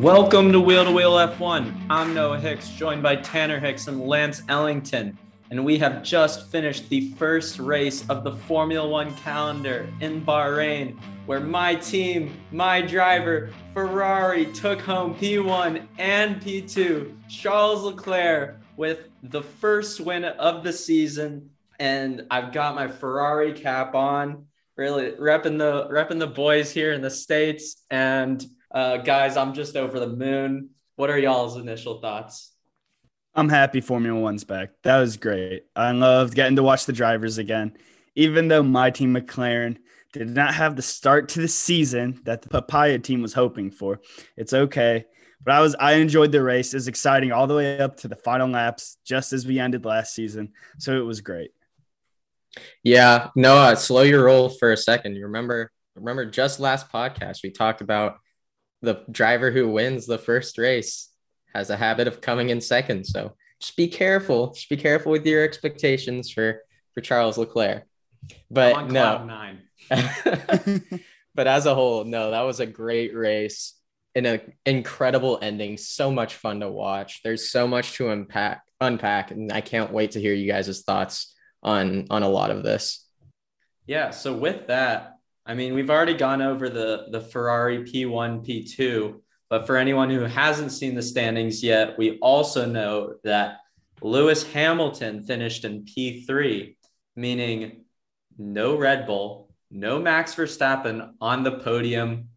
Welcome to Wheel to Wheel F1. I'm Noah Hicks, joined by Tanner Hicks and Lance Ellington. And we have just finished the first race of the Formula One calendar in Bahrain, where my team, my driver, Ferrari, took home P1 and P2. Charles Leclerc with the first win of the season. And I've got my Ferrari cap on, really repping the repping the boys here in the States. And uh, guys, I'm just over the moon. What are y'all's initial thoughts? I'm happy Formula One's back. That was great. I loved getting to watch the drivers again. Even though my team, McLaren, did not have the start to the season that the Papaya team was hoping for. It's okay. But I was I enjoyed the race. It was exciting all the way up to the final laps, just as we ended last season. So it was great. Yeah, Noah, slow your roll for a second. You remember remember just last podcast we talked about the driver who wins the first race has a habit of coming in second. So just be careful. Just be careful with your expectations for for Charles Leclerc. But no, nine. but as a whole, no, that was a great race and an incredible ending. So much fun to watch. There's so much to unpack, unpack, and I can't wait to hear you guys' thoughts on on a lot of this. Yeah. So with that, I mean, we've already gone over the the Ferrari P1, P2, but for anyone who hasn't seen the standings yet, we also know that Lewis Hamilton finished in P3, meaning no Red Bull, no Max Verstappen on the podium.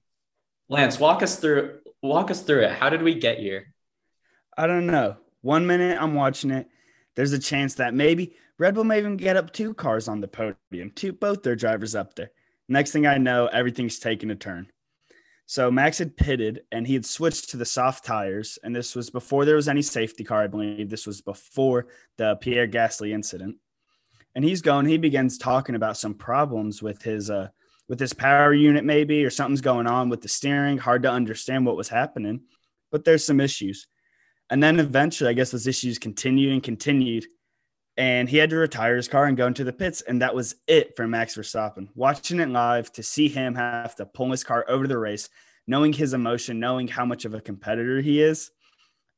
Lance, walk us through walk us through it. How did we get here? I don't know. One minute I'm watching it. There's a chance that maybe Red Bull may even get up two cars on the podium, two both their drivers up there. Next thing I know, everything's taking a turn. So Max had pitted and he had switched to the soft tires. And this was before there was any safety car, I believe. This was before the Pierre Gasly incident. And he's going, he begins talking about some problems with his uh with his power unit, maybe, or something's going on with the steering. Hard to understand what was happening, but there's some issues. And then eventually, I guess those issues continued and continued. And he had to retire his car and go into the pits. And that was it for Max Verstappen. Watching it live to see him have to pull his car over the race, knowing his emotion, knowing how much of a competitor he is,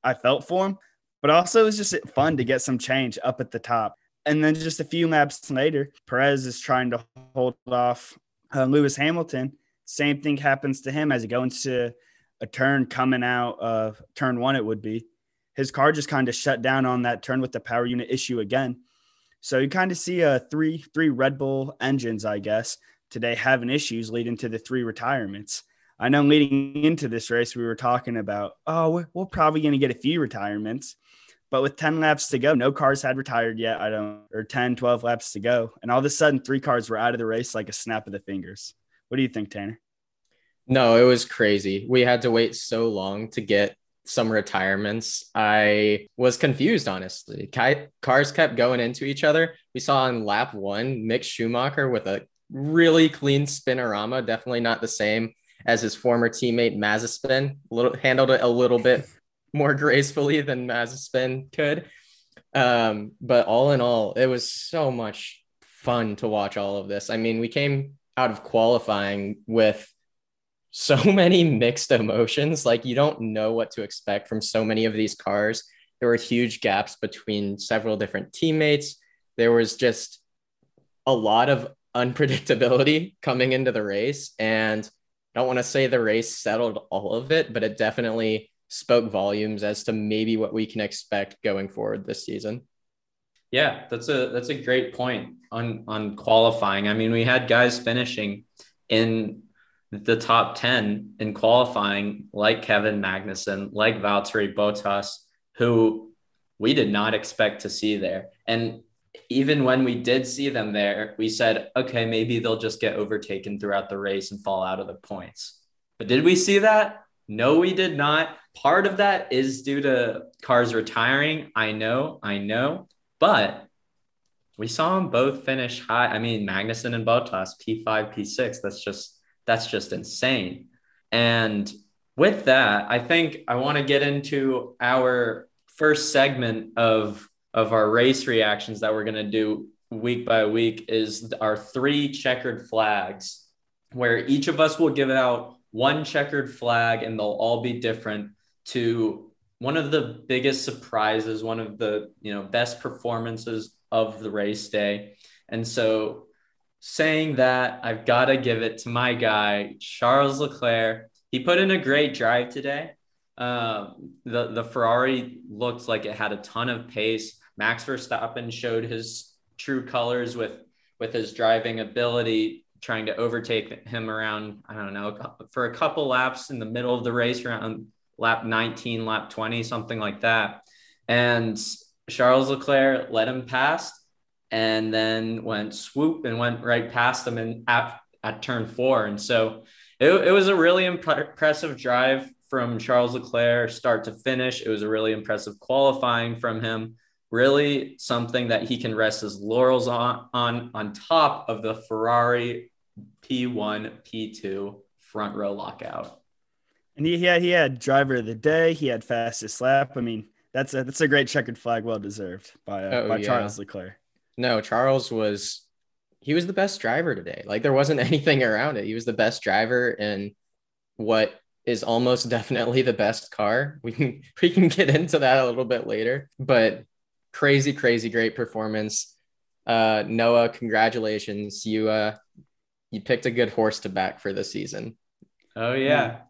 I felt for him. But also, it was just fun to get some change up at the top. And then just a few laps later, Perez is trying to hold off uh, Lewis Hamilton. Same thing happens to him as he goes into a turn coming out of turn one, it would be. His car just kind of shut down on that turn with the power unit issue again. So you kind of see uh, three three Red Bull engines, I guess, today having issues leading to the three retirements. I know leading into this race, we were talking about, oh, we're, we're probably going to get a few retirements. But with 10 laps to go, no cars had retired yet. I don't, or 10, 12 laps to go. And all of a sudden, three cars were out of the race like a snap of the fingers. What do you think, Tanner? No, it was crazy. We had to wait so long to get some retirements. I was confused, honestly. Cars kept going into each other. We saw on lap one, Mick Schumacher with a really clean spinorama, definitely not the same as his former teammate Mazepin. Little handled it a little bit more gracefully than Mazepin could. Um, but all in all, it was so much fun to watch all of this. I mean, we came out of qualifying with so many mixed emotions. Like you don't know what to expect from so many of these cars. There were huge gaps between several different teammates. There was just a lot of unpredictability coming into the race. And I don't want to say the race settled all of it, but it definitely spoke volumes as to maybe what we can expect going forward this season. Yeah, that's a that's a great point on on qualifying. I mean, we had guys finishing in the top 10 in qualifying like Kevin Magnussen, like Valtteri Bottas, who we did not expect to see there. And even when we did see them there, we said, okay, maybe they'll just get overtaken throughout the race and fall out of the points. But did we see that? No, we did not. Part of that is due to cars retiring. I know, I know, but we saw them both finish high. I mean, Magnussen and Bottas, P5, P6. That's just that's just insane. And with that, I think I want to get into our first segment of of our race reactions that we're going to do week by week is our three checkered flags where each of us will give out one checkered flag and they'll all be different to one of the biggest surprises, one of the you know best performances of the race day. And so saying that, I've got to give it to my guy, Charles Leclerc. He put in a great drive today. Um, the, the Ferrari looked like it had a ton of pace. Max Verstappen showed his true colors with, with his driving ability, trying to overtake him around, I don't know, for a couple laps in the middle of the race, around lap 19, lap 20, something like that. And Charles Leclerc let him pass and then went swoop and went right past him in, at, at turn four. And so it, it was a really imp- impressive drive from Charles Leclerc, start to finish. It was a really impressive qualifying from him. Really something that he can rest his laurels on, on, on top of the Ferrari P1, P2 front row lockout. And he had he had driver of the day. He had fastest lap. I mean, that's a that's a great checkered flag, well deserved by uh, oh, by yeah. Charles Leclerc. No, Charles was he was the best driver today. Like there wasn't anything around it. He was the best driver in what is almost definitely the best car. We can we can get into that a little bit later, but crazy, crazy great performance. Uh, Noah, congratulations. You uh you picked a good horse to back for the season. Oh yeah.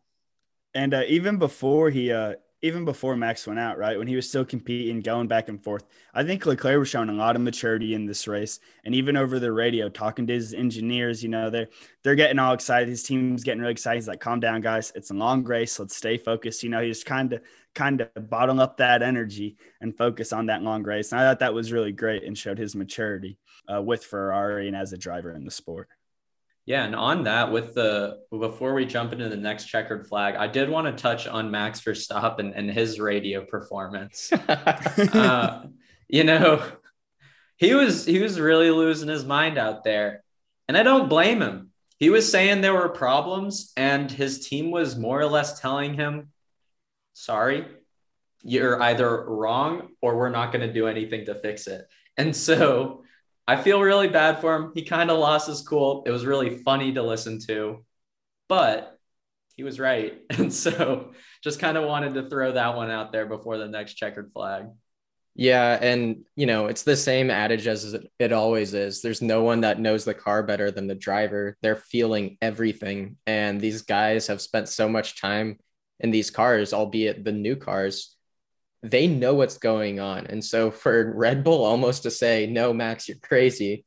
And uh, even before he uh even before Max went out, right? When he was still competing, going back and forth. I think Leclerc was showing a lot of maturity in this race. And even over the radio, talking to his engineers, you know, they're they're getting all excited. His team's getting really excited. He's like, calm down, guys. It's a long race. Let's stay focused. You know, he's kind of kind of bottle up that energy and focus on that long race. And I thought that was really great and showed his maturity uh, with Ferrari and as a driver in the sport. Yeah, and on that, with the before we jump into the next checkered flag, I did want to touch on Max Verstappen and his radio performance. uh, you know, he was he was really losing his mind out there, and I don't blame him. He was saying there were problems, and his team was more or less telling him, "Sorry, you're either wrong, or we're not going to do anything to fix it." And so I feel really bad for him. He kind of lost his cool. It was really funny to listen to, but he was right. And so just kind of wanted to throw that one out there before the next checkered flag. Yeah. And, you know, it's the same adage as it always is. There's no one that knows the car better than the driver. They're feeling everything. And these guys have spent so much time in these cars, albeit the new cars, they know what's going on. And so for Red Bull almost to say, no, Max, you're crazy,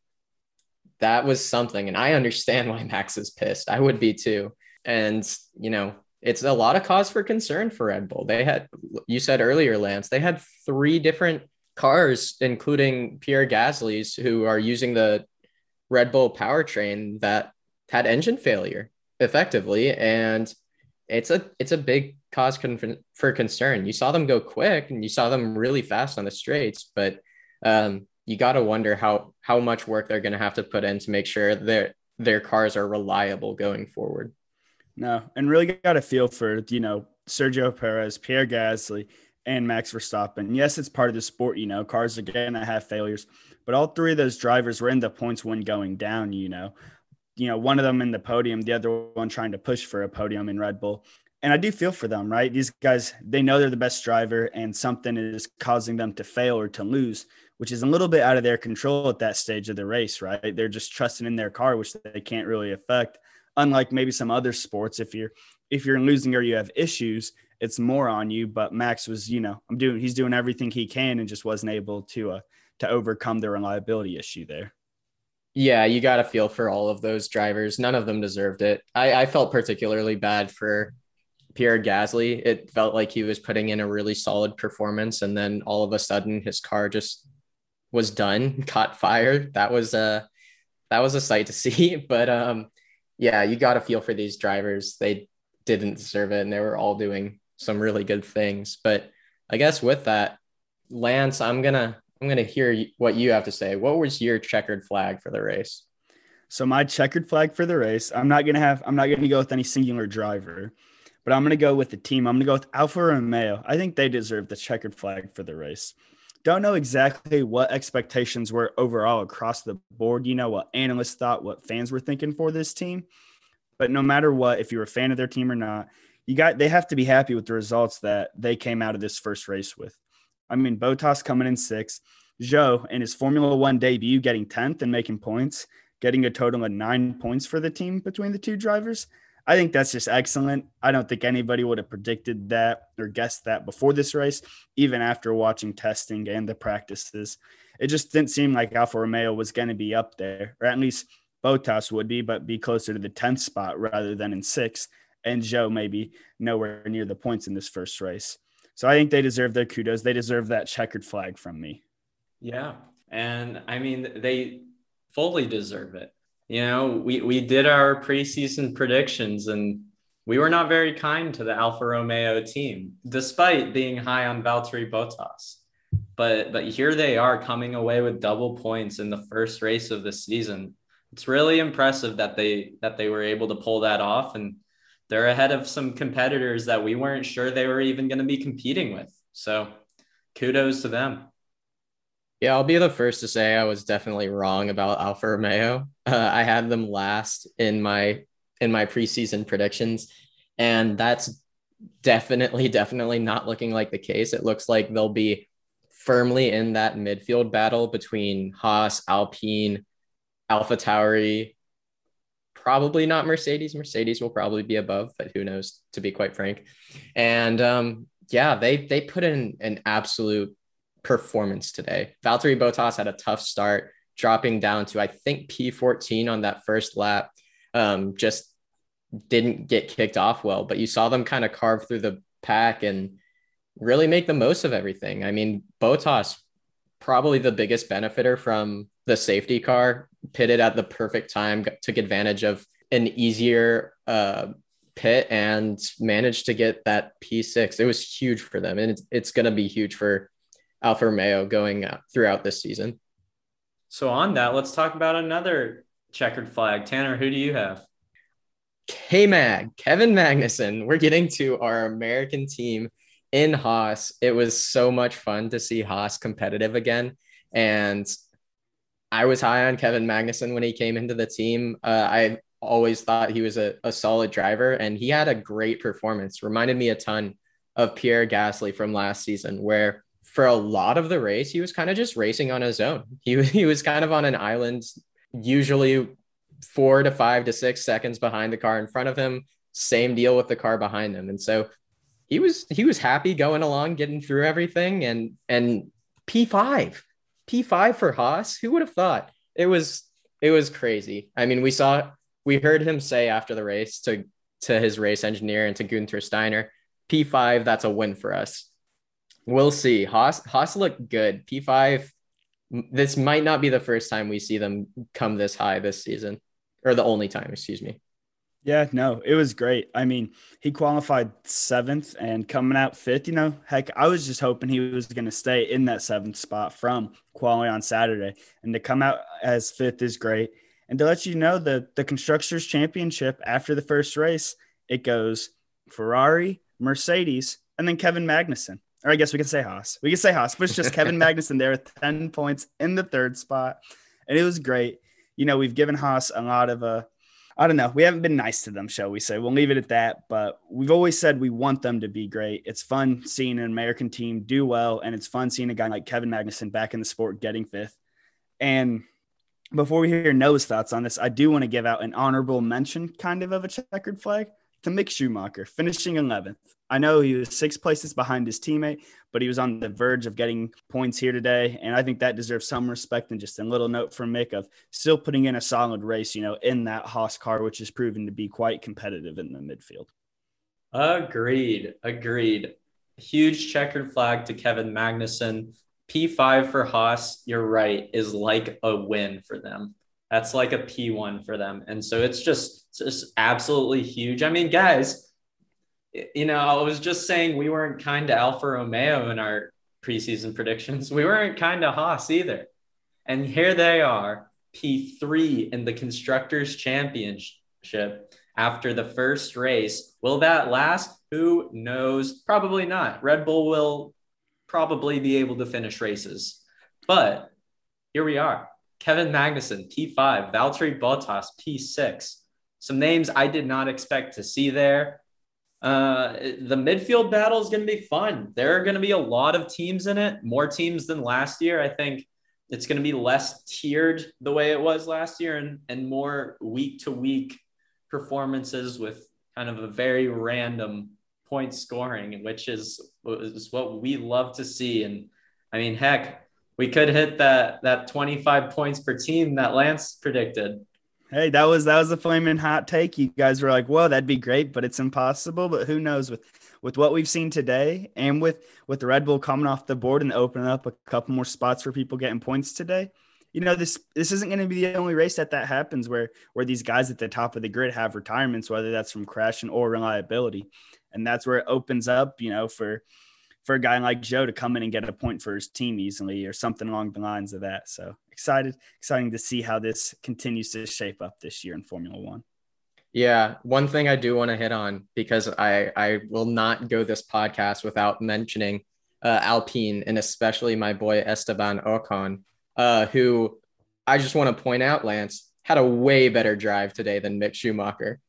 that was something. And I understand why Max is pissed. I would be too. And, you know, it's a lot of cause for concern for Red Bull. They had, you said earlier, Lance, they had three different cars, including Pierre Gasly's, who are using the Red Bull powertrain that had engine failure effectively. And it's a it's a big cause con- for concern. You saw them go quick and you saw them really fast on the straights, but um, you got to wonder how how much work they're going to have to put in to make sure their their cars are reliable going forward. No, and really got a feel for you know Sergio Perez, Pierre Gasly, and Max Verstappen. Yes, it's part of the sport. You know, cars are going to have failures, but all three of those drivers were in the points when going down. You know, you know, one of them in the podium, the other one trying to push for a podium in Red Bull. And I do feel for them, right? These guys, they know they're the best driver and something is causing them to fail or to lose, which is a little bit out of their control at that stage of the race, right? They're just trusting in their car, which they can't really affect. Unlike maybe some other sports, if you're if you're losing or you have issues, it's more on you. But Max was, you know, I'm doing he's doing everything he can and just wasn't able to uh to overcome the reliability issue there. Yeah, you got to feel for all of those drivers. None of them deserved it. I, I felt particularly bad for Pierre Gasly. It felt like he was putting in a really solid performance, and then all of a sudden his car just was done, caught fire. That was a that was a sight to see. But um, yeah, you got to feel for these drivers. They didn't deserve it, and they were all doing some really good things. But I guess with that, Lance, I'm gonna I'm to hear what you have to say. What was your checkered flag for the race? So my checkered flag for the race, I'm not to have I'm not to go with any singular driver, but I'm going to go with the team. I'm going to go with Alfa Romeo. I think they deserve the checkered flag for the race. Don't know exactly what expectations were overall across the board, you know, what analysts thought, what fans were thinking for this team, But no matter what, if you're a fan of their team or not, you got they have to be happy with the results that they came out of this first race with. I mean, Bottas coming in sixth, Zhou in his Formula One debut getting 10th and making points, getting a total of nine points for the team between the two drivers. I think that's just excellent. I don't think anybody would have predicted that or guessed that before this race, even after watching testing and the practices. It just didn't seem like Alfa Romeo was going to be up there, or at least Bottas would be, but be closer to the 10th spot rather than in sixth. And Zhou maybe nowhere near the points in this first race. So I think they deserve their kudos. They deserve that checkered flag from me. Yeah. And I mean, they fully deserve it. You know, we, we did our preseason predictions and we were not very kind to the Alfa Romeo team, despite being high on Valtteri Bottas. But but here they are coming away with double points in the first race of the season. It's really impressive that they that they were able to pull that off and they're ahead of some competitors that we weren't sure they were even going to be competing with. So kudos to them. Yeah, I'll be the first to say I was definitely wrong about Alfa Romeo. Uh, I had them last in my in my preseason predictions, and that's definitely definitely not looking like the case. It looks like they'll be firmly in that midfield battle between Haas, Alpine, Alpha Tauri, probably not Mercedes. Mercedes will probably be above, but who knows? To be quite frank, and um, yeah, they they put in an absolute performance today. Valtteri Bottas had a tough start, dropping down to I think P14 on that first lap. Um, just didn't get kicked off well, but you saw them kind of carve through the pack and really make the most of everything. I mean, Bottas probably the biggest benefiter from the safety car, pitted at the perfect time, took advantage of an easier uh, pit and managed to get that P6. It was huge for them, and it's, it's going to be huge for Alfa Romeo going throughout this season. So, on that, let's talk about another checkered flag. Tanner, who do you have? K Mag, Kevin Magnussen. We're getting to our American team in Haas. It was so much fun to see Haas competitive again. And I was high on Kevin Magnussen when he came into the team. Uh, I always thought he was a, a solid driver and he had a great performance. Reminded me a ton of Pierre Gasly from last season, where for a lot of the race, he was kind of just racing on his own. He, he was kind of on an island, usually four to five to six seconds behind the car in front of him. Same deal with the car behind him. And so he was he was happy going along, getting through everything, and and P5, P5 for Haas. Who would have thought? It was it was crazy. I mean, we saw we heard him say after the race to to his race engineer and to Gunther Steiner, P5, that's a win for us. We'll see. Haas Haas looked good. P5. This might not be the first time we see them come this high this season, or the only time. Excuse me. Yeah, no, it was great. I mean, he qualified seventh and coming out fifth. You know, heck, I was just hoping he was going to stay in that seventh spot from quality on Saturday, and to come out as fifth is great. And to let you know, the the constructors championship after the first race, it goes Ferrari, Mercedes, and then Kevin Magnussen. Or I guess we can say Haas. We can say Haas, but it's just Kevin Magnussen there with 10 points in the third spot. And it was great. You know, we've given Haas a lot of uh I don't know. We haven't been nice to them, shall we say? We'll leave it at that. But we've always said we want them to be great. It's fun seeing an American team do well, and it's fun seeing a guy like Kevin Magnussen back in the sport getting fifth. And before we hear Noah's thoughts on this, I do want to give out an honorable mention, kind of of a checkered flag to Mick Schumacher, finishing 11th. I know he was six places behind his teammate, but he was on the verge of getting points here today. And I think that deserves some respect. And just a little note from Mick of still putting in a solid race, you know, in that Haas car, which has proven to be quite competitive in the midfield. Agreed. Agreed. Huge checkered flag to Kevin Magnussen. P5 for Haas, you're right, is like a win for them. That's like a P1 for them. And so it's just, it's just absolutely huge. I mean, guys, you know, I was just saying we weren't kind to Alfa Romeo in our preseason predictions. We weren't kind to Haas either. And here they are, P3 in the Constructors' Championship after the first race. Will that last? Who knows? Probably not. Red Bull will probably be able to finish races. But here we are. Kevin Magnussen, P5, Valtteri Bottas, P6. some names I did not expect to see there. Uh, the midfield battle is going to be fun. There are going to be a lot of teams in it, more teams than last year. I think it's going to be less tiered the way it was last year and, and more week to week performances with kind of a very random point scoring, which is, is what we love to see. And I mean, heck, we could hit that that 25 points per team that Lance predicted. Hey, that was that was a flaming hot take. You guys were like, "Whoa, that'd be great," but it's impossible. But who knows with with what we've seen today, and with with Red Bull coming off the board and opening up a couple more spots for people getting points today. You know this this isn't going to be the only race that that happens where where these guys at the top of the grid have retirements, whether that's from crashing or reliability, and that's where it opens up. You know for for a guy like Zhou to come in and get a point for his team easily or something along the lines of that. So excited, exciting to see how this continues to shape up this year in Formula One. Yeah, one thing I do want to hit on because I I will not go this podcast without mentioning uh, Alpine and especially my boy Esteban Ocon, uh, who I just want to point out, Lance had a way better drive today than Mick Schumacher.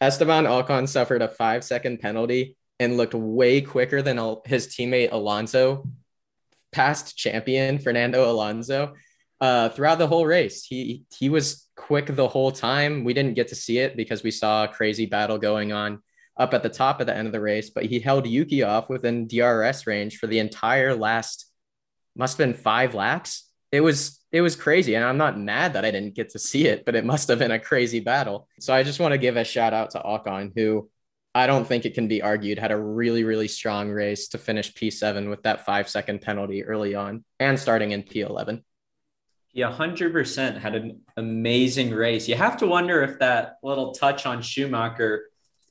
Esteban Ocon suffered a five second penalty and looked way quicker than his teammate Alonso, past champion Fernando Alonso. Uh, throughout the whole race, he he was quick the whole time. We didn't get to see it because we saw a crazy battle going on up at the top at the end of the race, but he held Yuki off within DRS range for the entire last must have been five laps. It was it was crazy, and I'm not mad that I didn't get to see it, but it must have been a crazy battle. So I just want to give a shout out to Ocon, who I don't think it can be argued, had a really, really strong race to finish P7 with that five second penalty early on and starting in P11. He 100% had an amazing race. You have to wonder if that little touch on Schumacher,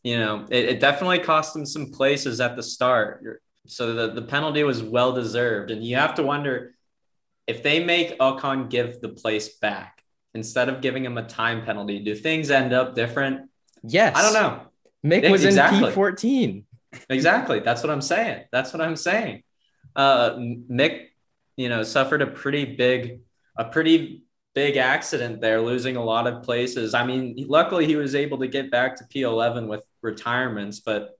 you know, it, it definitely cost him some places at the start. So the, the penalty was well deserved. And you have to wonder if they make Ocon give the place back instead of giving him a time penalty, do things end up different? Yes. I don't know. Mick was exactly. in P14. exactly. That's what I'm saying. That's what I'm saying. Uh, Mick, you know, suffered a pretty big, a pretty big accident there, losing a lot of places. I mean, luckily he was able to get back to P11 with retirements, but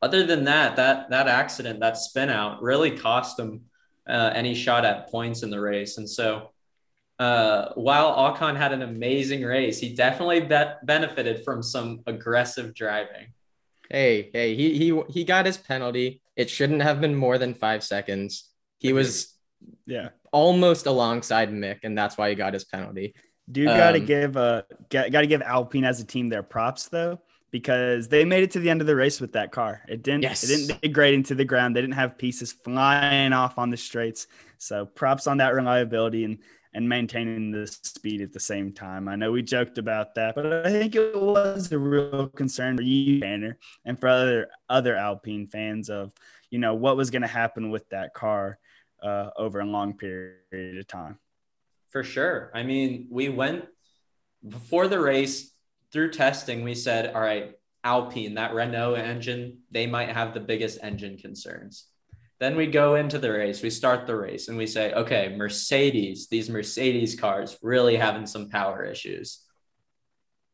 other than that, that that accident, that spin out, really cost him uh, any shot at points in the race. And so, uh, while Ocon had an amazing race, he definitely be- benefited from some aggressive driving. Hey, hey, he he he got his penalty. It shouldn't have been more than five seconds. He was, yeah, almost alongside Mick, and that's why he got his penalty. Do you got to um, give uh got to give Alpine as a team their props though? because they made it to the end of the race with that car. It didn't yes. it didn't degrade into the ground. They didn't have pieces flying off on the straights. So props on that reliability and and maintaining the speed at the same time. I know we joked about that, but I think it was a real concern for you, Tanner, and for other other Alpine fans of you know what was going to happen with that car uh, over a long period of time. For sure. I mean, we went before the race through testing. We said, all right, Alpine, that Renault engine, they might have the biggest engine concerns. Then we go into the race, we start the race, and we say, okay, Mercedes, these Mercedes cars really having some power issues.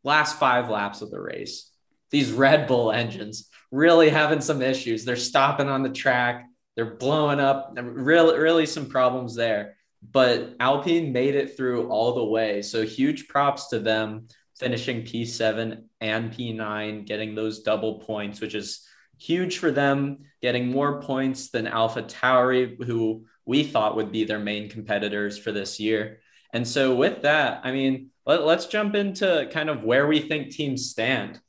Last five laps of the race, these Red Bull engines really having some issues. They're stopping on the track, they're blowing up, really, really some problems there. But Alpine made it through all the way. So huge props to them finishing P7 and P9, getting those double points, which is huge for them, getting more points than Alpha Tauri, who we thought would be their main competitors for this year. And so, with that, I mean, let, us jump into kind of where we think teams stand.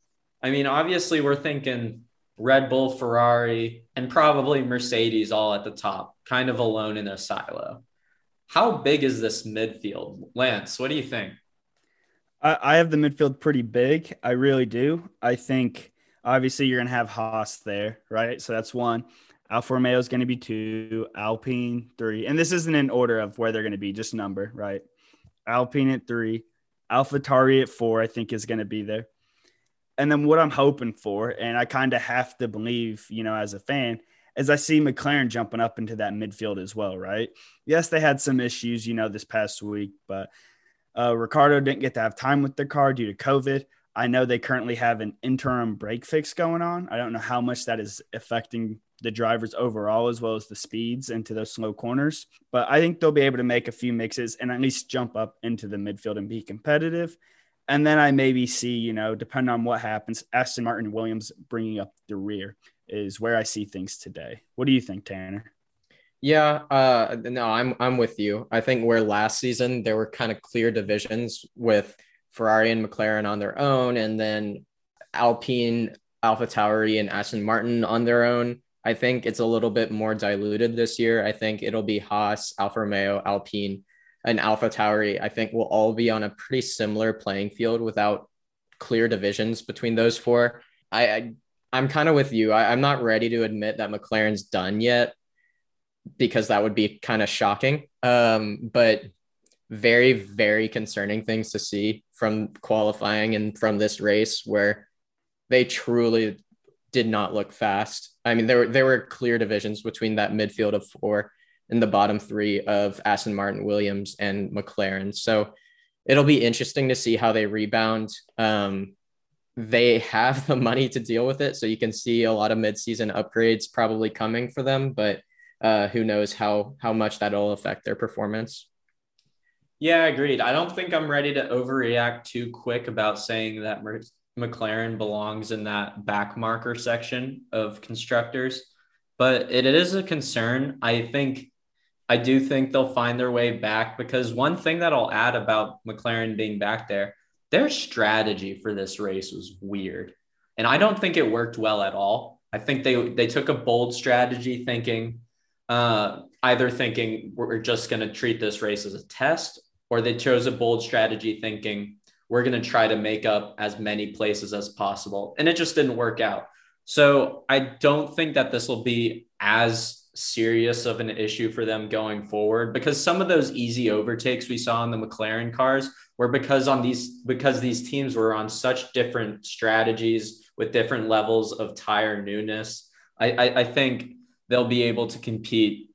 I mean, obviously, we're thinking Red Bull, Ferrari, and probably Mercedes all at the top, kind of alone in a silo. How big is this midfield? Lance, what do you think? I, I have the midfield pretty big. I really do. I think Obviously, you're going to have Haas there, right? So that's one. Alfa Romeo is going to be two, Alpine three, and this isn't in order of where they're going to be, just number, right? Alpine at three, Alpha Tauri at four, I think is going to be there. And then what I'm hoping for, and I kind of have to believe, you know, as a fan, is I see McLaren jumping up into that midfield as well, right? Yes, they had some issues, you know, this past week, but uh, Ricciardo didn't get to have time with the car due to COVID. I know they currently have an interim brake fix going on. I don't know how much that is affecting the drivers overall as well as the speeds into those slow corners. But I think they'll be able to make a few mixes and at least jump up into the midfield and be competitive. And then I maybe see, you know, depending on what happens, Aston Martin Williams bringing up the rear is where I see things today. What do you think, Tanner? Yeah, uh, no, I'm I'm with you. I think where last season there were kind of clear divisions with Ferrari and McLaren on their own, and then Alpine, Alpha Tauri, and Aston Martin on their own. I think it's a little bit more diluted this year. I think it'll be Haas, Alfa Romeo, Alpine, and Alpha Tauri. I think will all be on a pretty similar playing field without clear divisions between those four. I, I I'm kind of with you. I, I'm not ready to admit that McLaren's done yet because that would be kind of shocking. Um, but very, very concerning things to see from qualifying and from this race where they truly did not look fast. I mean, there were there were clear divisions between that midfield of four and the bottom three of Aston Martin, Williams, and McLaren. So it'll be interesting to see how they rebound. Um, they have the money to deal with it, so you can see a lot of midseason upgrades probably coming for them. But uh, who knows how how much that'll affect their performance? Yeah, I agreed. I don't think I'm ready to overreact too quick about saying that McLaren belongs in that back marker section of constructors, but it, it is a concern. I think I do think they'll find their way back because one thing that I'll add about McLaren being back there, their strategy for this race was weird. And I don't think it worked well at all. I think they they took a bold strategy thinking uh, either thinking we're just going to treat this race as a test or they chose a bold strategy thinking we're going to try to make up as many places as possible. And it just didn't work out. So I don't think that this will be as serious of an issue for them going forward because some of those easy overtakes we saw in the McLaren cars were because on these because these teams were on such different strategies with different levels of tire newness. I, I, I think they'll be able to compete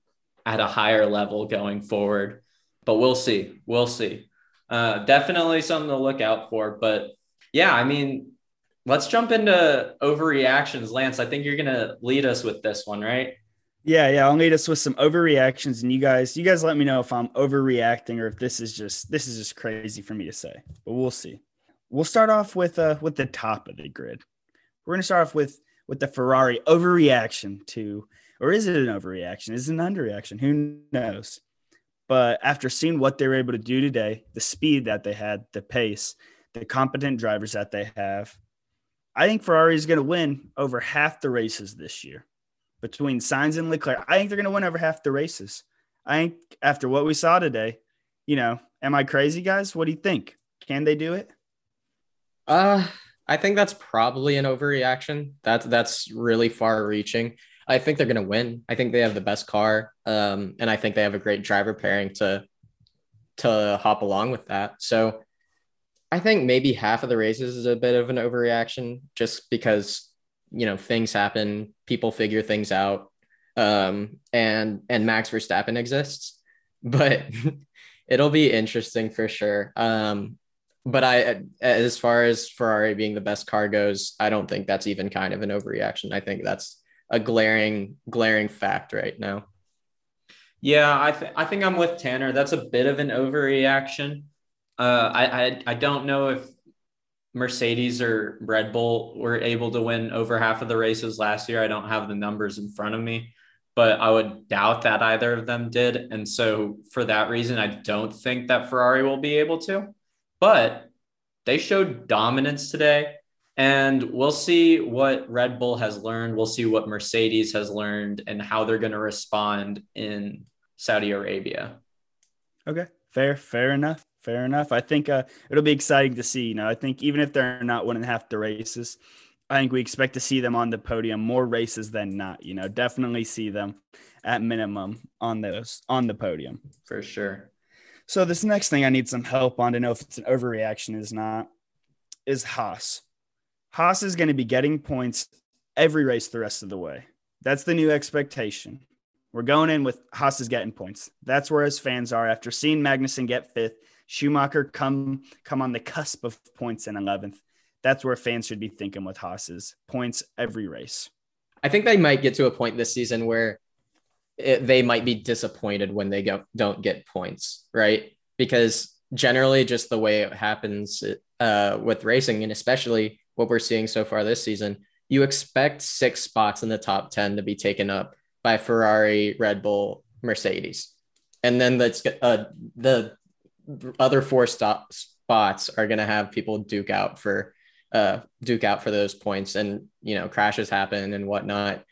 at a higher level going forward. But we'll see. We'll see. Uh, definitely something to look out for. But yeah, I mean, let's jump into overreactions. Lance, I think you're gonna lead us with this one, right? Yeah, yeah. I'll lead us with some overreactions, and you guys, you guys, let me know if I'm overreacting or if this is just this is just crazy for me to say. But we'll see. We'll start off with uh with the top of the grid. We're gonna start off with with the Ferrari overreaction to, or is it an overreaction? Is it an underreaction? Who knows? But after seeing what they were able to do today, the speed that they had, the pace, the competent drivers that they have, I think Ferrari is going to win over half the races this year between Sainz and Leclerc. I think they're going to win over half the races. I think after what we saw today, you know, am I crazy, guys? What do you think? Can they do it? Uh, I think that's probably an overreaction. That's that's really far reaching. I think they're going to win. I think they have the best car, um, and I think they have a great driver pairing to to hop along with that. So I think maybe half of the races is a bit of an overreaction, just because you know things happen, people figure things out, um, and and Max Verstappen exists, but it'll be interesting for sure. Um, but I, as far as Ferrari being the best car goes, I don't think that's even kind of an overreaction. I think that's a glaring glaring fact right now. Yeah, I th- I think I'm with Tanner. That's a bit of an overreaction. Uh, I, I I don't know if Mercedes or Red Bull were able to win over half of the races last year. I don't have the numbers in front of me, but I would doubt that either of them did. And so for that reason, I don't think that Ferrari will be able to. But they showed dominance today. And we'll see what Red Bull has learned. We'll see what Mercedes has learned and how they're going to respond in Saudi Arabia. Okay, fair, fair enough, fair enough. I think uh, it'll be exciting to see. You know, I think even if they're not winning half the races, I think we expect to see them on the podium more races than not. You know, definitely see them at minimum on those on the podium for sure. So this next thing I need some help on to know if it's an overreaction is not is Haas. Haas is going to be getting points every race the rest of the way. That's the new expectation. We're going in with Haas is getting points. That's where his fans are after seeing Magnussen get fifth, Schumacher come come on the cusp of points in 11th. that's where fans should be thinking with Haas's points every race. I think they might get to a point this season where it, they might be disappointed when they go, don't get points, right? Because generally, just the way it happens uh, with racing, and especially what we're seeing so far this season, you expect six spots in the top 10 to be taken up by Ferrari, Red Bull, Mercedes. And then that's uh, the other four stop spots are going to have people duke out for uh, duke out for those points and you know crashes happen and whatnot.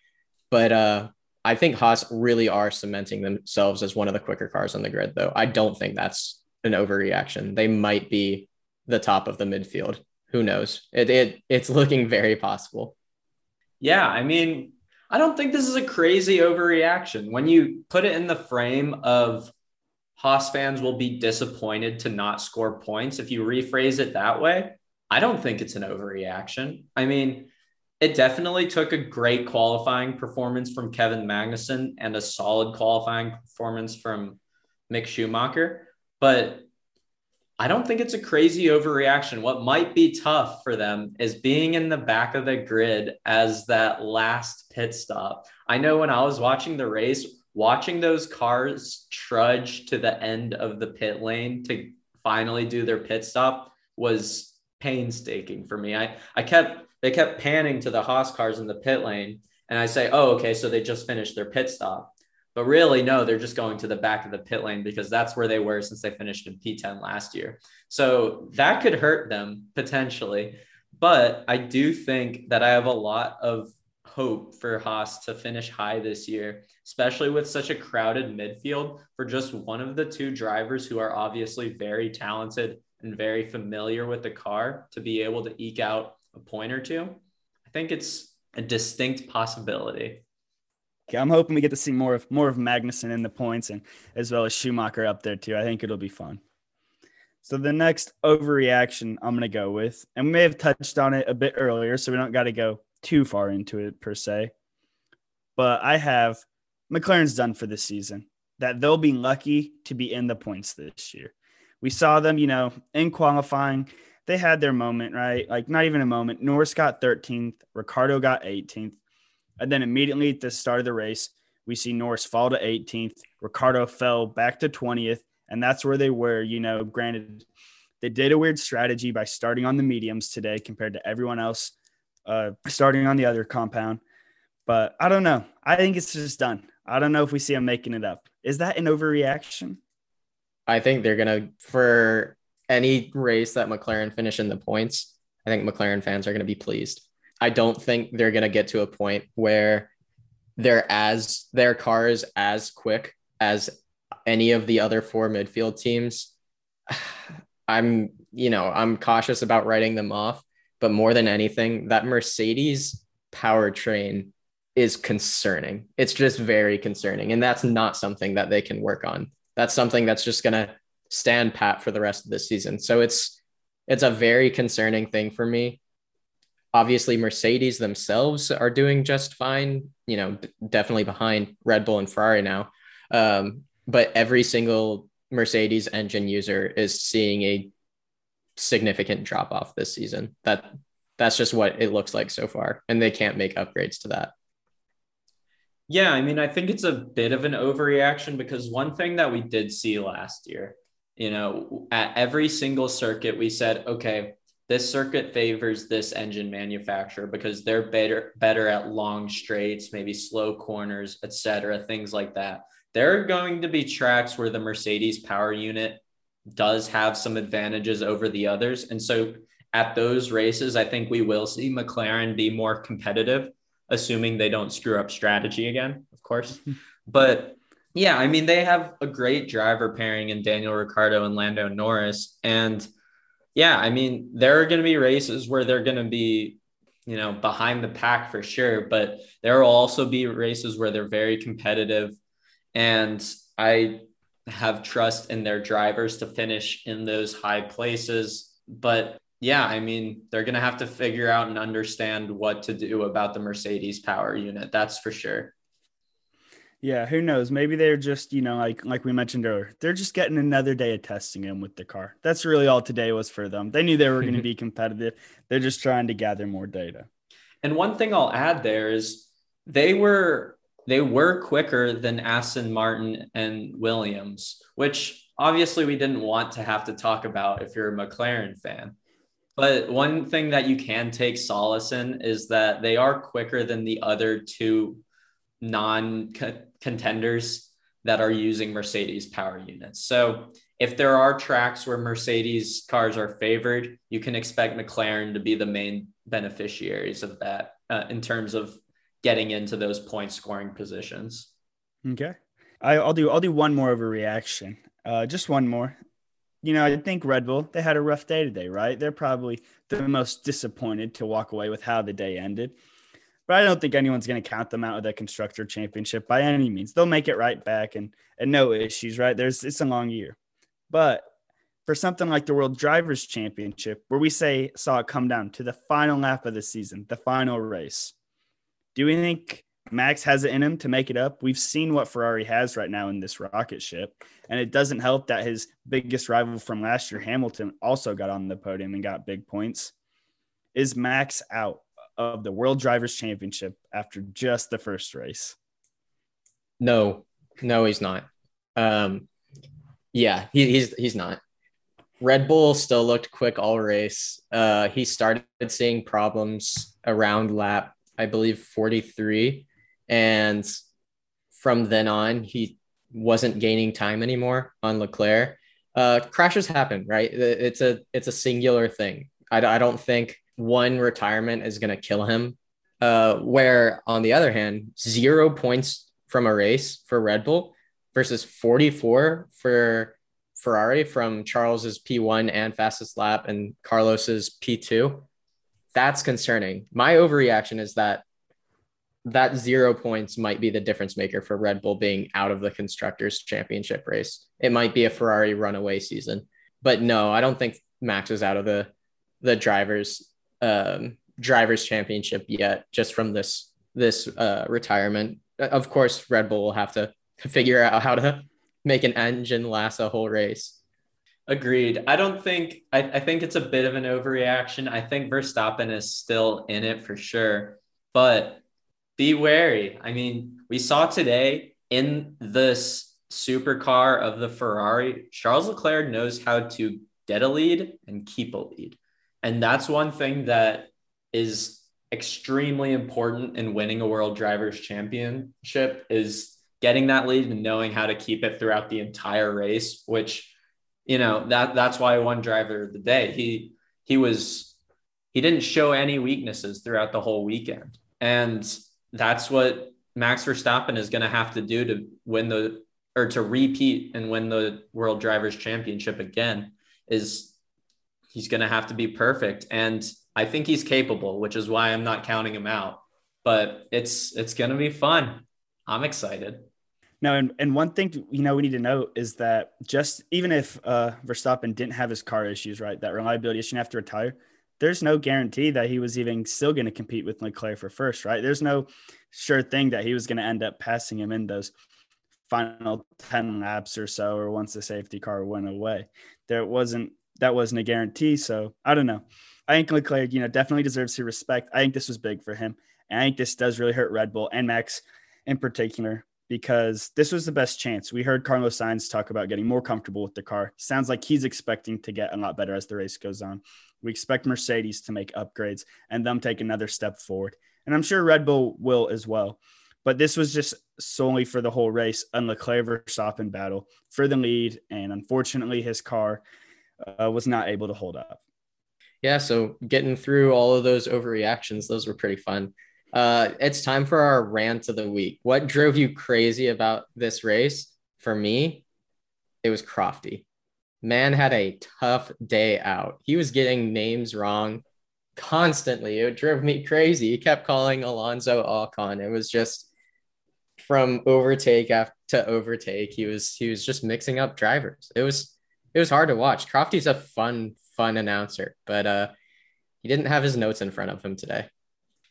But uh, i think haas really are cementing themselves as one of the quicker cars on the grid though. I don't think that's an overreaction. They might be the top of the midfield who knows it, it it's looking very possible yeah i mean i don't think this is a crazy overreaction when you put it in the frame of Haas fans will be disappointed to not score points. If you rephrase it that way, I don't think it's an overreaction. I mean, it definitely took a great qualifying performance from Kevin Magnussen and a solid qualifying performance from Mick Schumacher, but I don't think it's a crazy overreaction. What might be tough for them is being in the back of the grid as that last pit stop. I know when I was watching the race, watching those cars trudge to the end of the pit lane to finally do their pit stop was painstaking for me. I, I kept they kept panning to the Haas cars in the pit lane, and I say, oh, okay, so they just finished their pit stop. But really, no, they're just going to the back of the pit lane because that's where they were since they finished in P10 last year. So that could hurt them potentially. But I do think that I have a lot of hope for Haas to finish high this year, especially with such a crowded midfield for just one of the two drivers who are obviously very talented and very familiar with the car to be able to eke out a point or two, I think it's a distinct possibility. I'm hoping we get to see more of more of Magnussen in the points and as well as Schumacher up there too. I think it'll be fun. So the next overreaction I'm going to go with, and we may have touched on it a bit earlier, so we don't got to go too far into it per se. But I have McLaren's done for this season. That they'll be lucky to be in the points this year we saw them, you know, in qualifying. They had their moment, right? Like not even a moment. Norris got 13th, Ricciardo got 18th. And then immediately at the start of the race, we see Norris fall to 18th. Ricciardo fell back to 20th. And that's where they were, you know, granted, they did a weird strategy by starting on the mediums today compared to everyone else uh, starting on the other compound. But I don't know. I think it's just done. I don't know if we see them making it up. Is that an overreaction? I think they're gonna for any race that McLaren finish in the points. I think McLaren fans are gonna be pleased. I don't think they're gonna get to a point where they're as their car is as quick as any of the other four midfield teams. I'm, you know, I'm cautious about writing them off, but more than anything, that Mercedes powertrain is concerning. It's just very concerning. And that's not something that they can work on that's something that's just going to stand pat for the rest of the season. So it's it's a very concerning thing for me. Obviously, Mercedes themselves are doing just fine. You know, d- definitely behind Red Bull and Ferrari now. Um, but every single Mercedes engine user is seeing a significant drop off this season. That that's just what it looks like so far, and they can't make upgrades to that. Yeah, I mean, I think it's a bit of an overreaction because one thing that we did see last year, you know, at every single circuit, we said, okay, this circuit favors this engine manufacturer because they're better better at long straights, maybe slow corners, etc., things like that. There are going to be tracks where the Mercedes power unit does have some advantages over the others, and so at those races, I think we will see McLaren be more competitive assuming they don't screw up strategy again, of course. but yeah, I mean, they have a great driver pairing in Daniel Ricciardo and Lando Norris. And yeah, I mean, there are going to be races where they're going to be, you know, behind the pack for sure, but there will also be races where they're very competitive. And I have trust in their drivers to finish in those high places. But yeah, I mean, they're going to have to figure out and understand what to do about the Mercedes power unit. That's for sure. Yeah, who knows? Maybe they're just, you know, like like we mentioned earlier, they're just getting another day of testing them with the car. That's really all today was for them. They knew they were going to be competitive. They're just trying to gather more data. And one thing I'll add there is they were they were quicker than Aston Martin and Williams, which obviously we didn't want to have to talk about if you're a McLaren fan. But one thing that you can take solace in is that they are quicker than the other two non contenders that are using Mercedes power units. So if there are tracks where Mercedes cars are favored, you can expect McLaren to be the main beneficiaries of that uh, in terms of getting into those point scoring positions. Okay. I, will do I'll do one more overreaction. Uh, just one more. You know, I think Red Bull, they had a rough day today, right? They're probably the most disappointed to walk away with how the day ended but I don't think anyone's going to count them out of the constructor championship by any means. They'll make it right back and and no issues, right? There's it's a long year. But for something like the World Drivers Championship, where we say saw it come down to the final lap of the season, the final race, do we think Max has it in him to make it up? We've seen what Ferrari has right now in this rocket ship, and it doesn't help that his biggest rival from last year, Hamilton, also got on the podium and got big points. Is Max out? Of the World Drivers Championship after just the first race? No, no, he's not. Um, yeah, he, he's he's not. Red Bull still looked quick all race. Uh, he started seeing problems around lap, I believe, 43. And from then on, he wasn't gaining time anymore on Leclerc. Uh, crashes happen, right? It's a it's a singular thing. I, I don't think one retirement is going to kill him. Uh, where on the other hand, zero points from a race for Red Bull versus 44 for Ferrari from Charles's P1 and fastest lap and Carlos's P2. That's concerning. My overreaction is that that zero points might be the difference maker for Red Bull being out of the constructors championship race. It might be a Ferrari runaway season. But no, I don't think Max is out of the the drivers um, drivers championship yet, just from this this uh, retirement. Of course, Red Bull will have to figure out how to make an engine last a whole race. Agreed. I don't think I, I think it's a bit of an overreaction. I think Verstappen is still in it for sure, but be wary. I mean, we saw today in this supercar of the Ferrari, Charles Leclerc knows how to get a lead and keep a lead. And that's one thing that is extremely important in winning a world drivers championship is getting that lead and knowing how to keep it throughout the entire race, which, you know, that that's why I won driver of the day. He he was he didn't show any weaknesses throughout the whole weekend. And that's what Max Verstappen is going to have to do to win the or to repeat and win the World Drivers Championship again is he's going to have to be perfect. And I think he's capable, which is why I'm not counting him out. But it's it's going to be fun. I'm excited. No, and, and one thing you know we need to note is that just even if uh, Verstappen didn't have his car issues, right, that reliability issue have to retire, there's no guarantee that he was even still going to compete with Leclerc for first, right? There's no sure thing that he was going to end up passing him in those final 10 laps or so, or once the safety car went away. There wasn't that wasn't a guarantee. So I don't know. I think Leclerc, you know, definitely deserves his respect. I think this was big for him. And I think this does really hurt Red Bull and Max in particular because this was the best chance. We heard Carlos Sainz talk about getting more comfortable with the car. Sounds like he's expecting to get a lot better as the race goes on. We expect Mercedes to make upgrades and them take another step forward. And I'm sure Red Bull will as well. But this was just solely for the whole race, a Leclerc Verstappen battle for the lead. And unfortunately, his car uh, was not able to hold up. Yeah, so getting through all of those overreactions, those were pretty fun. Uh, it's time for our rant of the week. What drove you crazy about this race? For me, it was Crofty. Man had a tough day out. He was getting names wrong constantly. It drove me crazy. He kept calling Alonso Ocon. It was just from overtake after to overtake. He was he was just mixing up drivers. It was it was hard to watch. Crofty's a fun, fun announcer, but uh, he didn't have his notes in front of him today.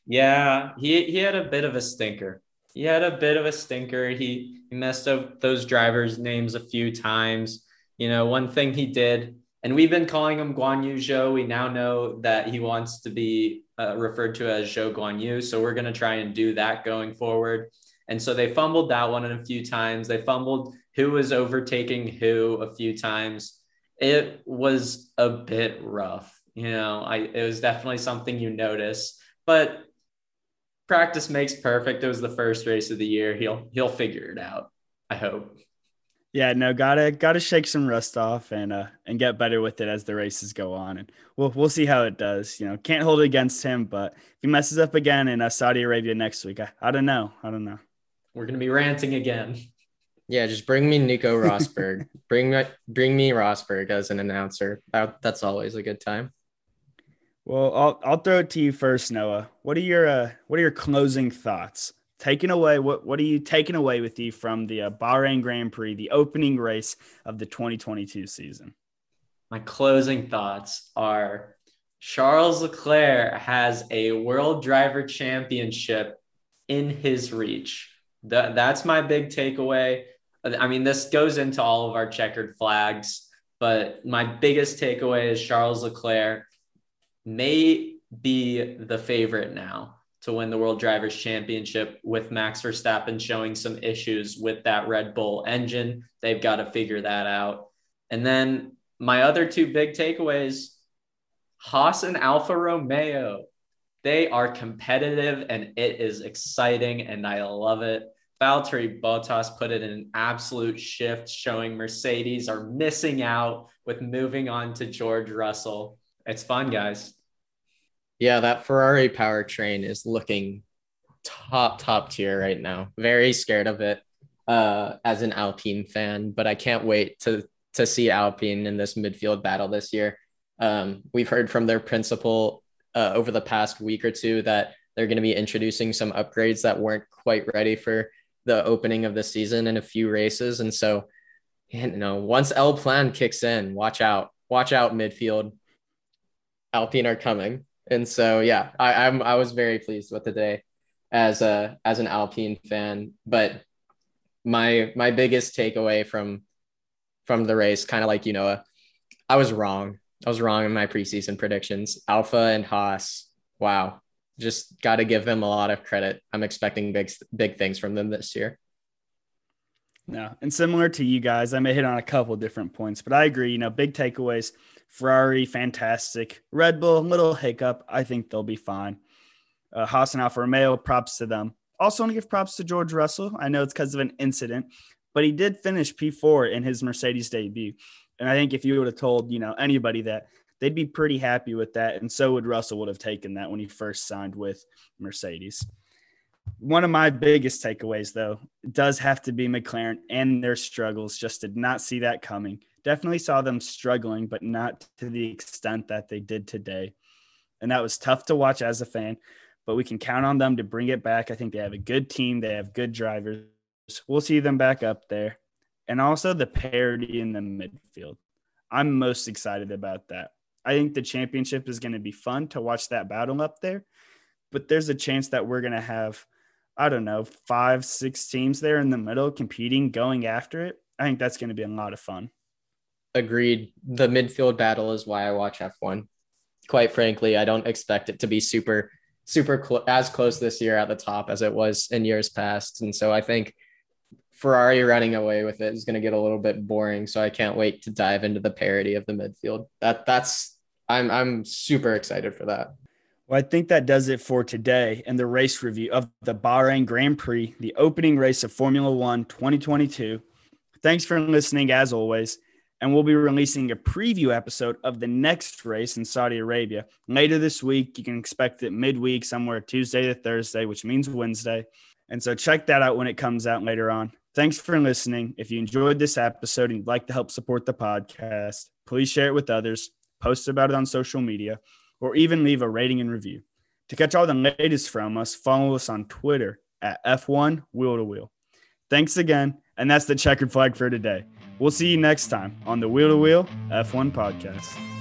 Yeah, he he had a bit of a stinker. he had a bit of a stinker. He, he messed up those drivers' names a few times. You know, one thing he did, and we've been calling him Guan Yu Zhou. We now know that he wants to be uh, referred to as Zhou Guan Yu. So we're going to try and do that going forward. And so they fumbled that one a few times. They fumbled who was overtaking who a few times. It was a bit rough. You know, I it was definitely something you notice, but practice makes perfect. It was the first race of the year. He'll he'll figure it out. I hope. Yeah, no, gotta gotta shake some rust off and uh and get better with it as the races go on, and we'll we'll see how it does. You know, can't hold it against him, but if he messes up again in uh, Saudi Arabia next week, I, I don't know, I don't know. We're gonna be ranting again. Yeah, just bring me Nico Rosberg. bring me bring me Rosberg as an announcer. That, that's always a good time. Well, I'll I'll throw it to you first, Noah. What are your uh, what are your closing thoughts? Taking away what what are you taking away with you from the uh, Bahrain Grand Prix, the opening race of the 2022 season? My closing thoughts are Charles Leclerc has a World Driver Championship in his reach. That, that's my big takeaway. I mean, this goes into all of our checkered flags, but my biggest takeaway is Charles Leclerc may be the favorite now to win the World Drivers' Championship with Max Verstappen showing some issues with that Red Bull engine. They've got to figure that out. And then my other two big takeaways Haas and Alfa Romeo. They are competitive and it is exciting and I love it. Valtteri Bottas put it in an absolute shift, showing Mercedes are missing out with moving on to George Russell. It's fun, guys. Yeah, that Ferrari powertrain is looking top, top tier right now. Very scared of it uh, as an Alpine fan, but I can't wait to to see Alpine in this midfield battle this year. Um, we've heard from their principal uh, over the past week or two that they're going to be introducing some upgrades that weren't quite ready for the opening of the season in a few races. And so, you know, once L plan kicks in, watch out, watch out midfield. Alpine are coming. And so, yeah, I, I'm, I was very pleased with the day as a, as an Alpine fan, but my, my biggest takeaway from, from the race, kind of like, you know, uh, I was wrong. I was wrong in my preseason predictions. Alfa and Haas, wow, just got to give them a lot of credit. I'm expecting big big things from them this year. No, and similar to you guys, I may hit on a couple different points, but I agree. You know, big takeaways: Ferrari, fantastic. Red Bull, little hiccup. I think they'll be fine. Uh, Haas and Alfa Romeo, props to them. Also, want to give props to George Russell. I know it's because of an incident, but he did finish P4 in his Mercedes debut. And I think if you would have told, you know, anybody that they'd be pretty happy with that. And so would Russell would have taken that when he first signed with Mercedes. One of my biggest takeaways, though, does have to be McLaren and their struggles. Just did not see that coming. Definitely saw them struggling, but not to the extent that they did today. And that was tough to watch as a fan, but we can count on them to bring it back. I think they have a good team, they have good drivers. We'll see them back up there. And also the parity in the midfield. I'm most excited about that. I think the championship is going to be fun to watch that battle up there. But there's a chance that we're going to have, I don't know, five, six teams there in the middle competing, going after it. I think that's going to be a lot of fun. Agreed. The midfield battle is why I watch F1. Quite frankly, I don't expect it to be super, super cl- as close this year at the top as it was in years past. And so I think Ferrari running away with it is going to get a little bit boring. So I can't wait to dive into the parity of the midfield. That that's I'm I'm super excited for that. Well, I think that does it for today and the race review of the Bahrain Grand Prix, the opening race of Formula One 2022. Thanks for listening as always. And we'll be releasing a preview episode of the next race in Saudi Arabia later this week. You can expect it midweek, somewhere Tuesday to Thursday, which means Wednesday. And so check that out when it comes out later on. Thanks for listening. If you enjoyed this episode and you'd like to help support the podcast, please share it with others post about it on social media, or even leave a rating and review. To catch all the latest from us, follow us on Twitter at F1 Wheel to Wheel. Thanks again, and that's the checkered flag for today. We'll see you next time on the Wheel to Wheel F1 podcast.